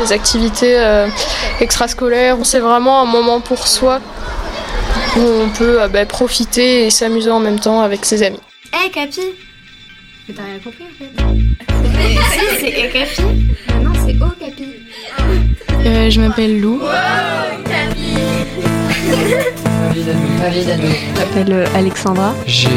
Les activités euh, extrascolaires, c'est vraiment un moment pour soi où on peut euh, bah, profiter et s'amuser en même temps avec ses amis. Hé hey, Capi Mais t'as rien compris en fait. c'est Hé Capi Non, c'est Oh Capi. Euh, je m'appelle Lou. Wow, Capi Je m'appelle euh, Alexandra. J'ai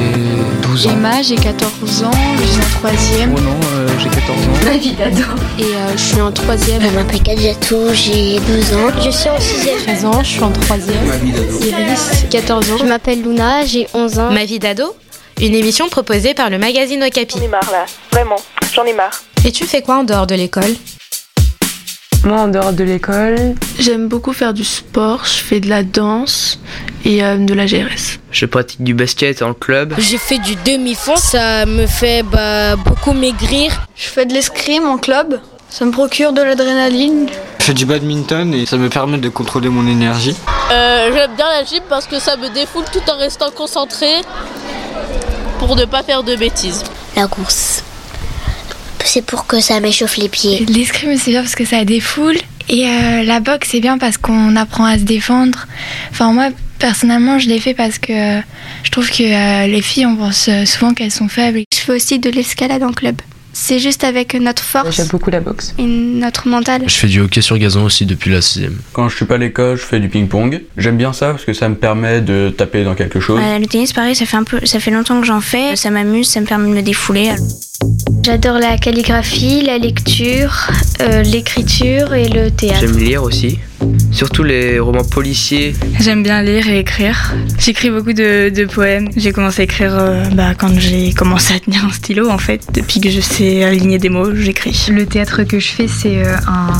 12 ans. Emma, j'ai 14 ans, je suis en 3ème. Oh non, euh, j'ai 14 ans. Ma vie d'ado. Et euh, je suis en 3ème. Je m'appelle Kadjatou, j'ai 12 ans. Je suis en 6ème. 13 ans, je suis en 3ème. Ma vie d'ado. Iris, 14 ans. Je m'appelle Luna, j'ai 11 ans. Ma vie d'ado Une émission proposée par le magazine Okapi. J'en ai marre là, vraiment, j'en ai marre. Et tu fais quoi en dehors de l'école? Moi, en dehors de l'école, J'aime beaucoup faire du sport, je fais de la danse et euh, de la GRS. Je pratique du basket en club. J'ai fait du demi-fond, ça me fait bah, beaucoup maigrir. Je fais de l'escrime en club, ça me procure de l'adrénaline. Je fais du badminton et ça me permet de contrôler mon énergie. Euh, J'aime bien la gym parce que ça me défoule tout en restant concentré pour ne pas faire de bêtises. La course. C'est pour que ça m'échauffe les pieds. L'escrime, c'est bien parce que ça défoule. Et euh, la boxe, c'est bien parce qu'on apprend à se défendre. Enfin, moi, personnellement, je l'ai fait parce que euh, je trouve que euh, les filles, on pense souvent qu'elles sont faibles. Je fais aussi de l'escalade en club. C'est juste avec notre force j'aime beaucoup la boxe. et notre mental. Je fais du hockey sur gazon aussi depuis la 6 Quand je suis pas à l'école, je fais du ping-pong. J'aime bien ça parce que ça me permet de taper dans quelque chose. Euh, le tennis, pareil, ça fait, un peu, ça fait longtemps que j'en fais. Ça m'amuse, ça me permet de me défouler. J'adore la calligraphie, la lecture, euh, l'écriture et le théâtre. J'aime lire aussi, surtout les romans policiers. J'aime bien lire et écrire. J'écris beaucoup de, de poèmes. J'ai commencé à écrire euh, bah, quand j'ai commencé à tenir un stylo en fait. Depuis que je sais aligner des mots, j'écris. Le théâtre que je fais, c'est euh, un.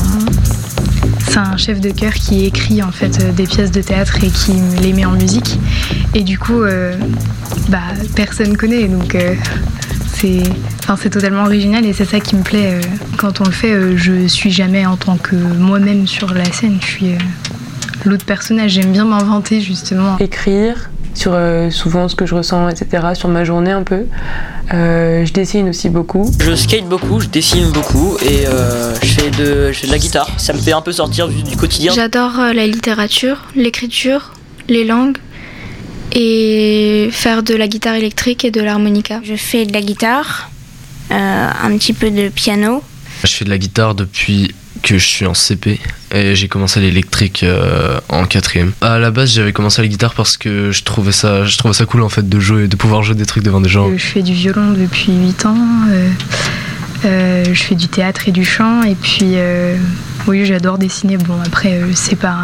C'est un chef de chœur qui écrit en fait des pièces de théâtre et qui les met en musique. Et du coup, euh, bah, personne connaît, donc euh, c'est, enfin, c'est totalement original et c'est ça qui me plaît. euh, quand on le fait, euh, je suis jamais en tant que moi-même sur la scène. Je suis euh, l'autre personnage. J'aime bien m'inventer justement. Écrire sur euh, souvent ce que je ressens, etc., sur ma journée un peu. Euh, je dessine aussi beaucoup. Je skate beaucoup, je dessine beaucoup et euh, je, fais de, je fais de la guitare. Ça me fait un peu sortir du, du quotidien. J'adore euh, la littérature, l'écriture, les langues et faire de la guitare électrique et de l'harmonica. Je fais de la guitare, euh, un petit peu de piano. Je fais de la guitare depuis que je suis en CP et j'ai commencé l'électrique euh, en quatrième. À la base, j'avais commencé la guitare parce que je trouvais ça, je trouvais ça cool en fait de jouer, de pouvoir jouer des trucs devant des gens. Euh, Je fais du violon depuis 8 ans. euh, euh, je fais du théâtre et du chant. Et puis, euh, oui, j'adore dessiner. Bon, après, euh, c'est pas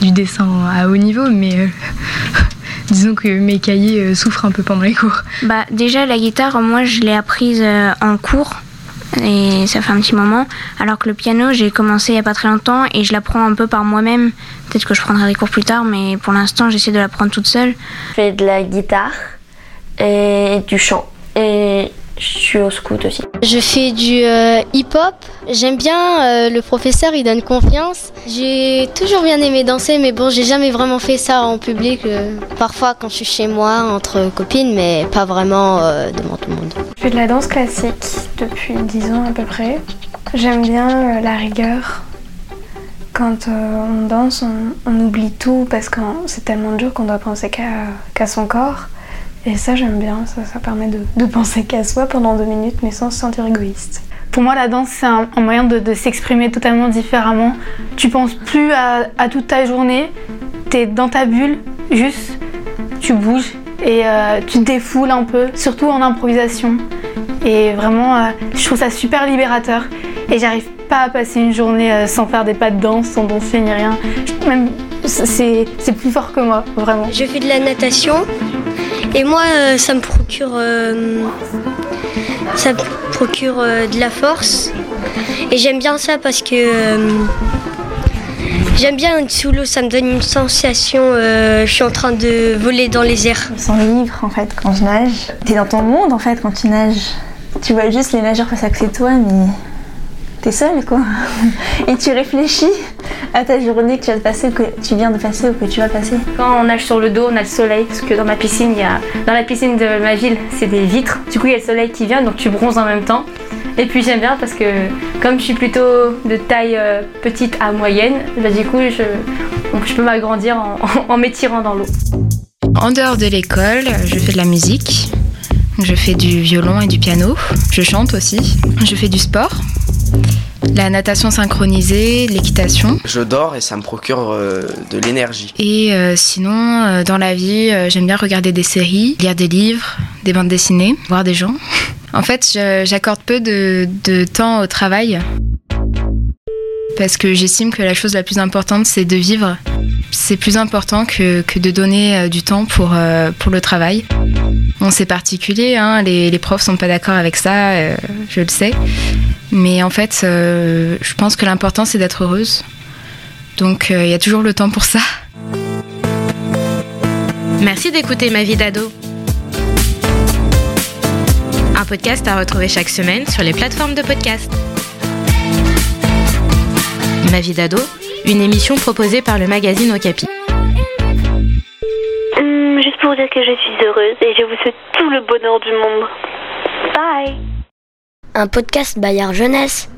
du dessin à haut niveau, mais euh, disons que mes cahiers euh, souffrent un peu pendant les cours. Bah, déjà, la guitare, moi, je l'ai apprise euh, en cours. Et ça fait un petit moment. Alors que le piano, j'ai commencé il n'y a pas très longtemps et je l'apprends un peu par moi-même. Peut-être que je prendrai des cours plus tard, mais pour l'instant, j'essaie de l'apprendre toute seule. Je fais de la guitare et du chant. Et je suis au scout aussi. Je fais du euh, hip-hop. J'aime bien, euh, le professeur, il donne confiance. J'ai toujours bien aimé danser, mais bon, j'ai jamais vraiment fait ça en public. euh, parfois quand je suis chez moi, entre copines, mais pas vraiment euh, devant tout le monde. Je fais de la danse classique depuis 10 ans à peu près. J'aime bien euh, la rigueur. Quand euh, on danse, on, on oublie tout parce que c'est tellement dur qu'on doit penser qu'à qu'à son corps. Et ça, j'aime bien. Ça, ça permet de, de penser qu'à soi pendant deux minutes, mais sans se sentir égoïste. Pour moi, la danse, c'est un, un moyen de, de s'exprimer totalement différemment. Tu penses plus à, à toute ta journée, tu es dans ta bulle, juste tu bouges et euh, tu te défoules un peu, surtout en improvisation. Et vraiment, euh, je trouve ça super libérateur. Et j'arrive pas à passer une journée euh, sans faire des pas de danse, sans danser ni rien. Même, c'est c'est plus fort que moi, vraiment. Je fais de la natation et moi, euh, ça me procure, euh, ça procure euh, de la force. Et j'aime bien ça parce que j'aime bien être sous l'eau, ça me donne une sensation, je suis en train de voler dans les airs. Je me sens libre en fait quand je nage. T'es dans ton monde en fait quand tu nages. Tu vois juste les nageurs face à côté de toi, mais t'es seul quoi. Et tu réfléchis à ta journée que tu, vas passer, que tu viens de passer ou que tu vas passer Quand on nage sur le dos, on a le soleil, parce que dans ma piscine, il y a, dans la piscine de ma ville, c'est des vitres. Du coup, il y a le soleil qui vient, donc tu bronzes en même temps. Et puis j'aime bien parce que comme je suis plutôt de taille euh, petite à moyenne, bah, du coup je, donc, je peux m'agrandir en, en m'étirant dans l'eau. En dehors de l'école, je fais de la musique. Je fais du violon et du piano. Je chante aussi. Je fais du sport. La natation synchronisée, l'équitation. Je dors et ça me procure euh, de l'énergie. Et euh, sinon, euh, dans la vie, j'aime bien regarder des séries, lire des livres, des bandes dessinées, voir des gens. En fait, j'accorde peu de, de temps au travail parce que j'estime que la chose la plus importante, c'est de vivre. C'est plus important que, que de donner du temps pour, euh, pour le travail. Bon, c'est particulier, hein, les, les profs sont pas d'accord avec ça, euh, je le sais. Mais en fait, euh, je pense que l'important, c'est d'être heureuse. Donc, euh, il y a toujours le temps pour ça. Merci d'écouter Ma vie d'ado. Un podcast à retrouver chaque semaine sur les plateformes de podcast. Ma vie d'ado, une émission proposée par le magazine Okapi. Hum, juste pour dire que je suis heureuse et je vous souhaite tout le bonheur du monde. Bye Un podcast Bayard Jeunesse.